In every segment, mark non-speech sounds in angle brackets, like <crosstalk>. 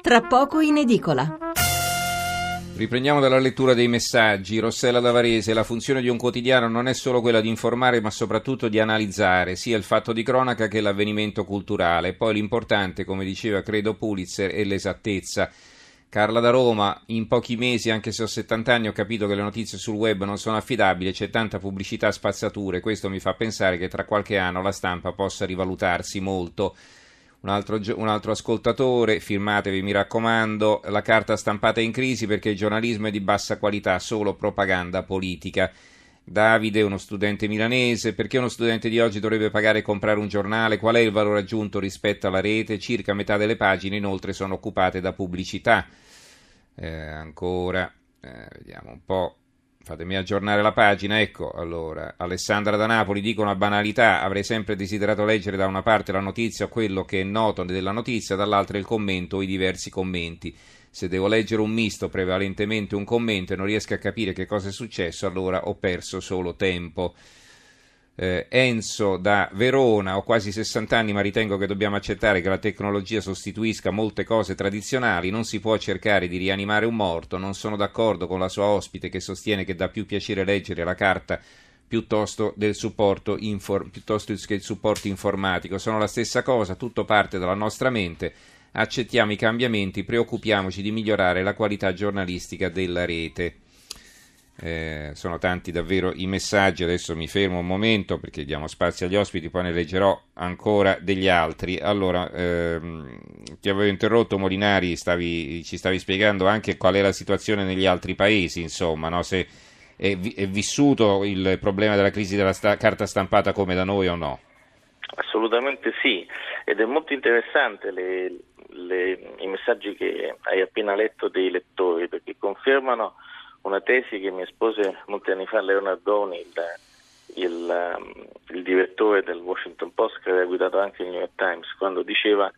tra poco in edicola. Riprendiamo dalla lettura dei messaggi. Rossella Davarese, la funzione di un quotidiano non è solo quella di informare, ma soprattutto di analizzare sia il fatto di cronaca che l'avvenimento culturale. Poi l'importante, come diceva credo Pulitzer, è l'esattezza. Carla da Roma, in pochi mesi, anche se ho 70 anni, ho capito che le notizie sul web non sono affidabili, c'è tanta pubblicità spazzature, questo mi fa pensare che tra qualche anno la stampa possa rivalutarsi molto. Un altro, un altro, ascoltatore, firmatevi mi raccomando, la carta stampata è in crisi perché il giornalismo è di bassa qualità, solo propaganda politica. Davide, uno studente milanese, perché uno studente di oggi dovrebbe pagare e comprare un giornale? Qual è il valore aggiunto rispetto alla rete? Circa metà delle pagine inoltre sono occupate da pubblicità. Eh, ancora, eh, vediamo un po'. Fatemi aggiornare la pagina, ecco, allora, Alessandra da Napoli dico una banalità, avrei sempre desiderato leggere da una parte la notizia quello che è noto della notizia, dall'altra il commento o i diversi commenti. Se devo leggere un misto, prevalentemente un commento, e non riesco a capire che cosa è successo, allora ho perso solo tempo eh, Enzo da Verona, ho quasi 60 anni ma ritengo che dobbiamo accettare che la tecnologia sostituisca molte cose tradizionali, non si può cercare di rianimare un morto, non sono d'accordo con la sua ospite che sostiene che dà più piacere leggere la carta piuttosto, del supporto infor- piuttosto che il supporto informatico, sono la stessa cosa, tutto parte dalla nostra mente, accettiamo i cambiamenti, preoccupiamoci di migliorare la qualità giornalistica della rete. Eh, sono tanti davvero i messaggi, adesso mi fermo un momento perché diamo spazio agli ospiti, poi ne leggerò ancora degli altri. Allora, ehm, ti avevo interrotto Molinari, stavi, ci stavi spiegando anche qual è la situazione negli altri paesi, insomma, no? se è, è, vissuto il problema della crisi della sta- carta stampata come da noi o no? Assolutamente sì, ed è molto interessante le, le, i messaggi che hai appena letto dei lettori perché confermano una tesi che mi espose molti anni fa Leonardo Doni, il, il, um, il, direttore del Washington Post che aveva guidato anche il New York Times, quando diceva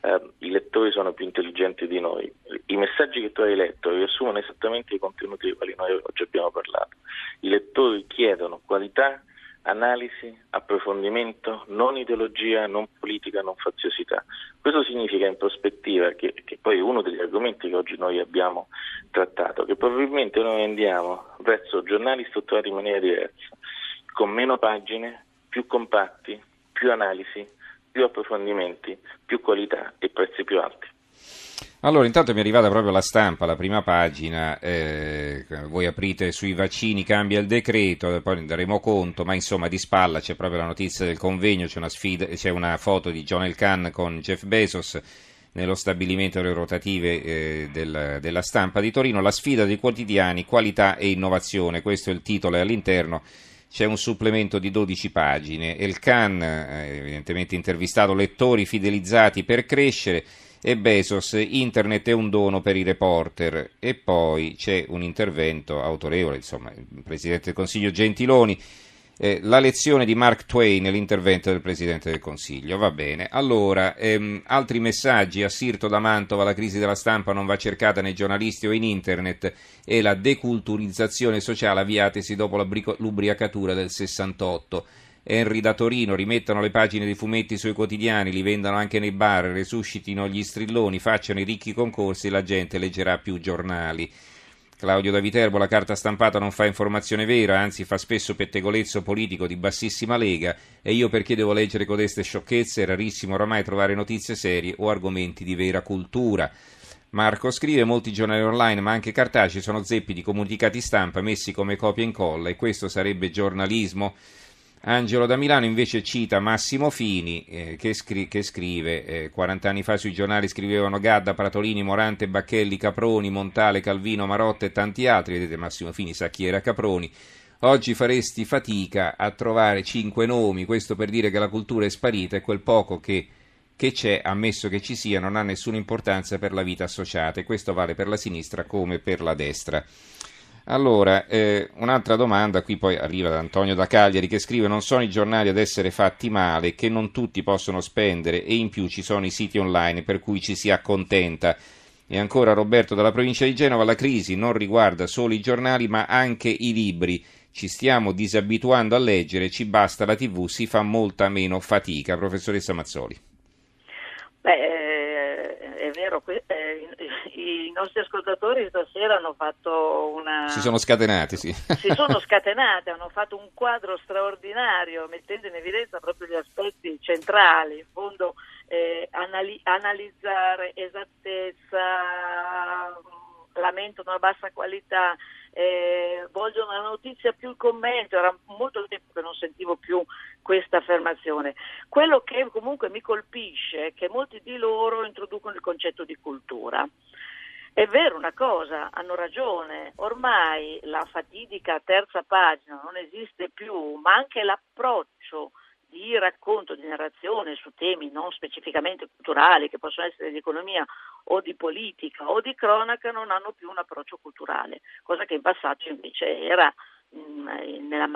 uh, i lettori sono più intelligenti di noi. I messaggi che tu hai letto riassumono esattamente i contenuti di quali noi oggi abbiamo parlato. I lettori chiedono qualità analisi, approfondimento, non ideologia, non politica, non faziosità. Questo significa in prospettiva, che, che poi è uno degli argomenti che oggi noi abbiamo trattato, che probabilmente noi andiamo verso giornali strutturati in maniera diversa, con meno pagine, più compatti, più analisi, più approfondimenti, più qualità e prezzi più alti. Allora, intanto mi è arrivata proprio la stampa, la prima pagina, eh, voi aprite sui vaccini, cambia il decreto, poi ne daremo conto, ma insomma di spalla c'è proprio la notizia del convegno, c'è una, sfida, c'è una foto di John Elkan con Jeff Bezos nello stabilimento delle rotative eh, del, della stampa di Torino, la sfida dei quotidiani, qualità e innovazione, questo è il titolo e all'interno c'è un supplemento di 12 pagine. Elkan, eh, evidentemente intervistato lettori fidelizzati per crescere, e Bezos, internet è un dono per i reporter. E poi c'è un intervento autorevole, insomma, il Presidente del Consiglio Gentiloni, eh, la lezione di Mark Twain nell'intervento del Presidente del Consiglio. Va bene, allora, ehm, altri messaggi, a Sirto da Mantova la crisi della stampa non va cercata nei giornalisti o in internet. E la deculturizzazione sociale. Avviatesi dopo l'ubriacatura del 68. Henry da Torino, rimettano le pagine dei fumetti sui quotidiani, li vendano anche nei bar, resuscitino gli strilloni, facciano i ricchi concorsi e la gente leggerà più giornali. Claudio da Viterbo, la carta stampata non fa informazione vera, anzi fa spesso pettegolezzo politico di bassissima lega e io perché devo leggere codeste sciocchezze? È rarissimo oramai trovare notizie serie o argomenti di vera cultura. Marco scrive, molti giornali online ma anche cartacei sono zeppi di comunicati stampa messi come copia e incolla e questo sarebbe giornalismo? Angelo da Milano invece cita Massimo Fini eh, che, scri- che, scrive eh, 40 anni fa sui giornali scrivevano Gadda, Pratolini, Morante, Bacchelli, Caproni, Montale, Calvino, Marotta e tanti altri, vedete Massimo Fini sa chi era Caproni. Oggi faresti fatica a trovare cinque nomi, questo per dire che la cultura è sparita e quel poco che, che c'è, ammesso che ci sia, non ha nessuna importanza per la vita associata e questo vale per la sinistra come per la destra. Allora, eh, un'altra domanda, qui poi arriva da Antonio da Cagliari che scrive non sono i giornali ad essere fatti male, che non tutti possono spendere e in più ci sono i siti online per cui ci si accontenta. E ancora Roberto dalla provincia di Genova, la crisi non riguarda solo i giornali ma anche i libri. Ci stiamo disabituando a leggere, ci basta la tv, si fa molta meno fatica. Professoressa Mazzoli. Beh, vero, eh, i nostri ascoltatori stasera hanno fatto una... Si sono scatenati, sì. Si sono <laughs> scatenati, hanno fatto un quadro straordinario mettendo in evidenza proprio gli aspetti centrali, in fondo eh, anali- analizzare esattezza, lamentano una bassa qualità, eh, vogliono la notizia più il commento, era molto tempo che non sentivo più questa affermazione. Quello che comunque mi colpisce è che molti di loro introducono il concetto di cultura. È vero una cosa, hanno ragione, ormai la fatidica terza pagina non esiste più, ma anche l'approccio di racconto, di narrazione su temi non specificamente culturali, che possono essere di economia o di politica o di cronaca, non hanno più un approccio culturale, cosa che in passato invece era nella,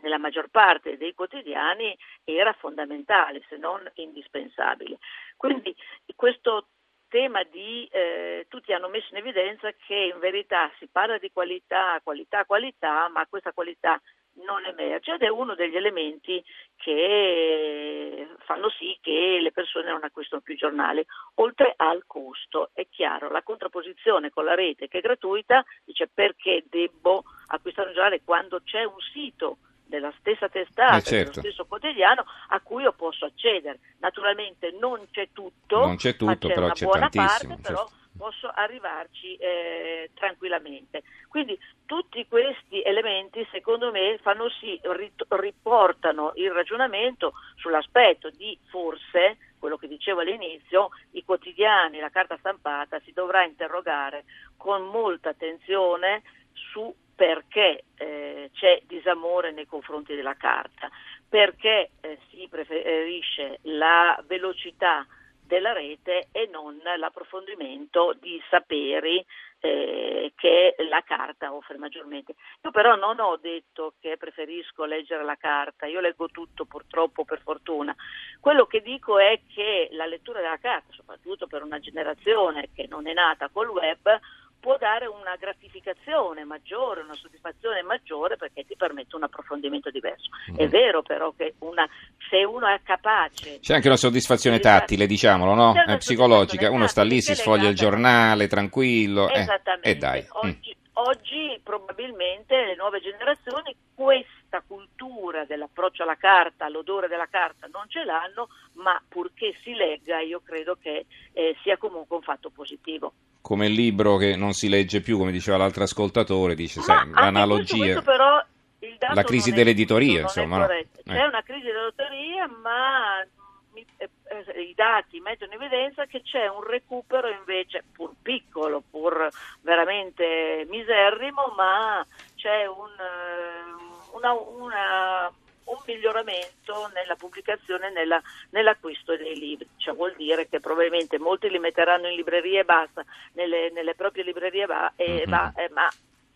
nella, maggior parte dei quotidiani era fondamentale, se non indispensabile. Quindi questo tema di eh, tutti hanno messo in evidenza che in verità si parla di qualità, qualità, qualità, ma questa qualità non emerge ed è uno degli elementi che fanno sì che le persone non acquistano più giornali, oltre al costo. È chiaro, la contrapposizione con la rete che è gratuita dice perché devo acquistare un giornale quando c'è un sito della stessa testata, eh certo. dello stesso quotidiano a cui io posso accedere. Naturalmente non c'è tutto, non c'è tutto ma c'è però una c'è buona parte, parte, però certo posso arrivarci eh, tranquillamente. Quindi tutti questi elementi secondo me fanno sì, riportano il ragionamento sull'aspetto di forse, quello che dicevo all'inizio, i quotidiani, la carta stampata si dovrà interrogare con molta attenzione su perché eh, c'è disamore nei confronti della carta, perché eh, si preferisce la velocità della rete e non l'approfondimento di saperi eh, che la carta offre maggiormente. Io però non ho detto che preferisco leggere la carta, io leggo tutto purtroppo per fortuna. Quello che dico è che la lettura della carta, soprattutto per una generazione che non è nata col web, può dare una gratificazione maggiore, una soddisfazione maggiore perché ti permette un approfondimento diverso. Mm. È vero però che una, se uno è capace... C'è anche una soddisfazione tattile, diciamolo, no? È psicologica, uno sta lì, si sfoglia il giornale, tranquillo. Esattamente. Eh, e dai. Mm. Oggi, mm. oggi probabilmente le nuove generazioni questa cultura dell'approccio alla carta, l'odore della carta non ce l'hanno, ma purché si legga io credo che eh, sia comunque un fatto positivo come il libro che non si legge più, come diceva l'altro ascoltatore, dice sai, l'analogia. La crisi dell'editoria, insomma. No? C'è eh. una crisi dell'editoria, ma eh, eh, i dati mettono in evidenza che c'è un recupero invece, pur piccolo, pur veramente miserrimo, ma c'è un, una, una un miglioramento nella pubblicazione e nella, nell'acquisto dei libri. Cioè vuol dire che probabilmente molti li metteranno in libreria e basta, nelle, nelle proprie librerie va, e mm-hmm. va, eh, ma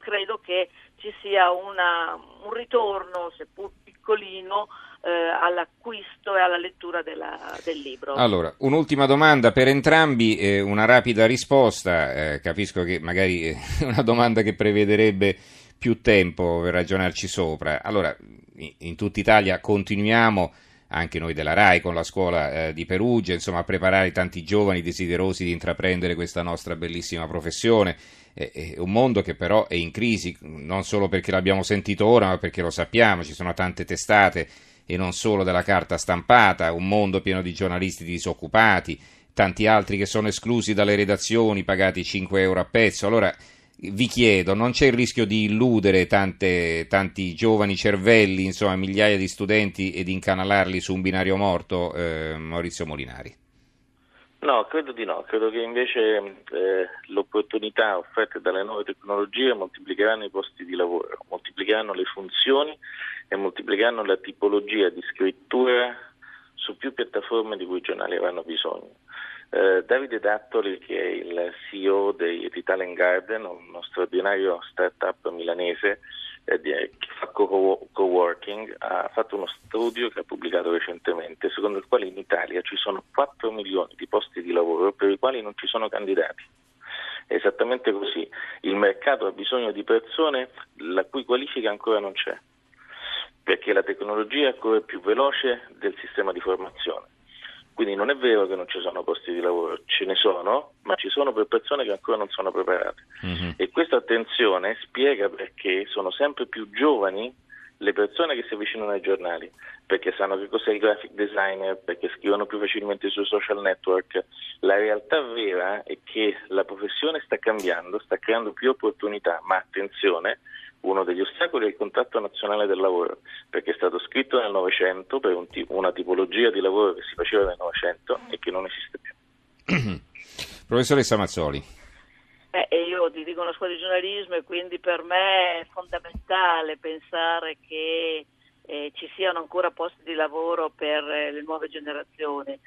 credo che ci sia una, un ritorno, seppur piccolino, eh, all'acquisto e alla lettura della, del libro. Allora, un'ultima domanda per entrambi, eh, una rapida risposta, eh, capisco che magari è <laughs> una domanda che prevederebbe più tempo per ragionarci sopra. Allora, in tutta Italia continuiamo anche noi della RAI con la scuola eh, di Perugia, insomma, a preparare tanti giovani desiderosi di intraprendere questa nostra bellissima professione. È, è un mondo che però è in crisi, non solo perché l'abbiamo sentito ora, ma perché lo sappiamo, ci sono tante testate e non solo della carta stampata, un mondo pieno di giornalisti disoccupati, tanti altri che sono esclusi dalle redazioni, pagati 5 euro a pezzo. Allora, vi chiedo, non c'è il rischio di illudere tante, tanti giovani cervelli, insomma migliaia di studenti e di incanalarli su un binario morto, eh, Maurizio Molinari? No, credo di no, credo che invece eh, opportunità offerte dalle nuove tecnologie moltiplicheranno i posti di lavoro, moltiplicheranno le funzioni e moltiplicheranno la tipologia di scrittura su più piattaforme di cui i giornali avranno bisogno. Eh, Davide Dattoli, che è il CEO di Italian Garden, uno straordinario start-up milanese eh, che fa co-working, ha fatto uno studio che ha pubblicato recentemente, secondo il quale in Italia ci sono 4 milioni di posti di lavoro per i quali non ci sono candidati. È esattamente così. Il mercato ha bisogno di persone la cui qualifica ancora non c'è, perché la tecnologia ancora più veloce del sistema di formazione Quindi non è vero che non ci sono posti di lavoro, ce ne sono, ma ci sono per persone che ancora non sono preparate. Mm-hmm. E questa attenzione spiega perché sono sempre più giovani le persone che si avvicinano ai giornali, perché sanno che cos'è il graphic designer, perché scrivono più facilmente sui social network. La realtà vera è che la professione sta cambiando, sta creando più opportunità, ma attenzione, uno degli ostacoli è il contratto nazionale del lavoro, perché è stato scritto nel Novecento per un una tipologia di lavoro che si faceva nel Novecento e che non esiste più. <clears throat> Professoressa Mazzoli. Eh, io dirigo una scuola di giornalismo e quindi per me è fondamentale pensare che eh, ci siano ancora posti di lavoro per eh, le nuove generazioni.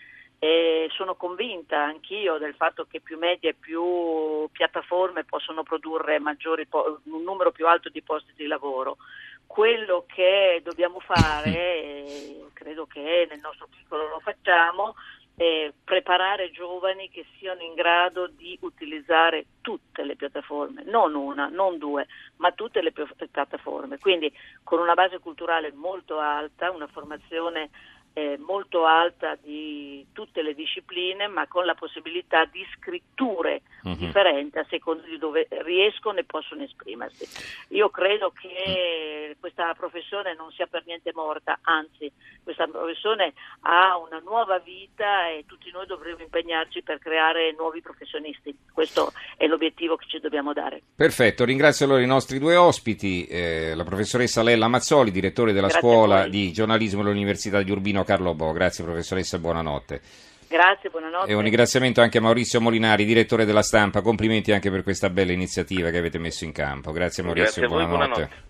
E sono convinta anch'io del fatto che più media e più piattaforme possono produrre po- un numero più alto di posti di lavoro. Quello che dobbiamo fare, credo che nel nostro piccolo lo facciamo, eh, preparare giovani che siano in grado di utilizzare tutte le piattaforme, non una, non due, ma tutte le piattaforme. Quindi con una base culturale molto alta, una formazione eh, molto alta di tutte le discipline, ma con la possibilità di scritture uh-huh. differenti a seconda di dove riescono e possono esprimersi. Io credo che questa professione non sia per niente morta, anzi questa professione ha una nuova vita e tutti noi dovremmo impegnarci per creare nuovi professionisti. Questo è l'obiettivo che ci dobbiamo dare. Perfetto, ringrazio allora i nostri due ospiti, eh, la professoressa Lella Mazzoli, direttore della Grazie scuola di giornalismo dell'Università di Urbino Carlo Bo. Grazie professoressa, buonanotte. Grazie, buonanotte. E un ringraziamento anche a Maurizio Molinari, direttore della stampa. Complimenti anche per questa bella iniziativa che avete messo in campo. Grazie Maurizio, Grazie buonanotte. buonanotte.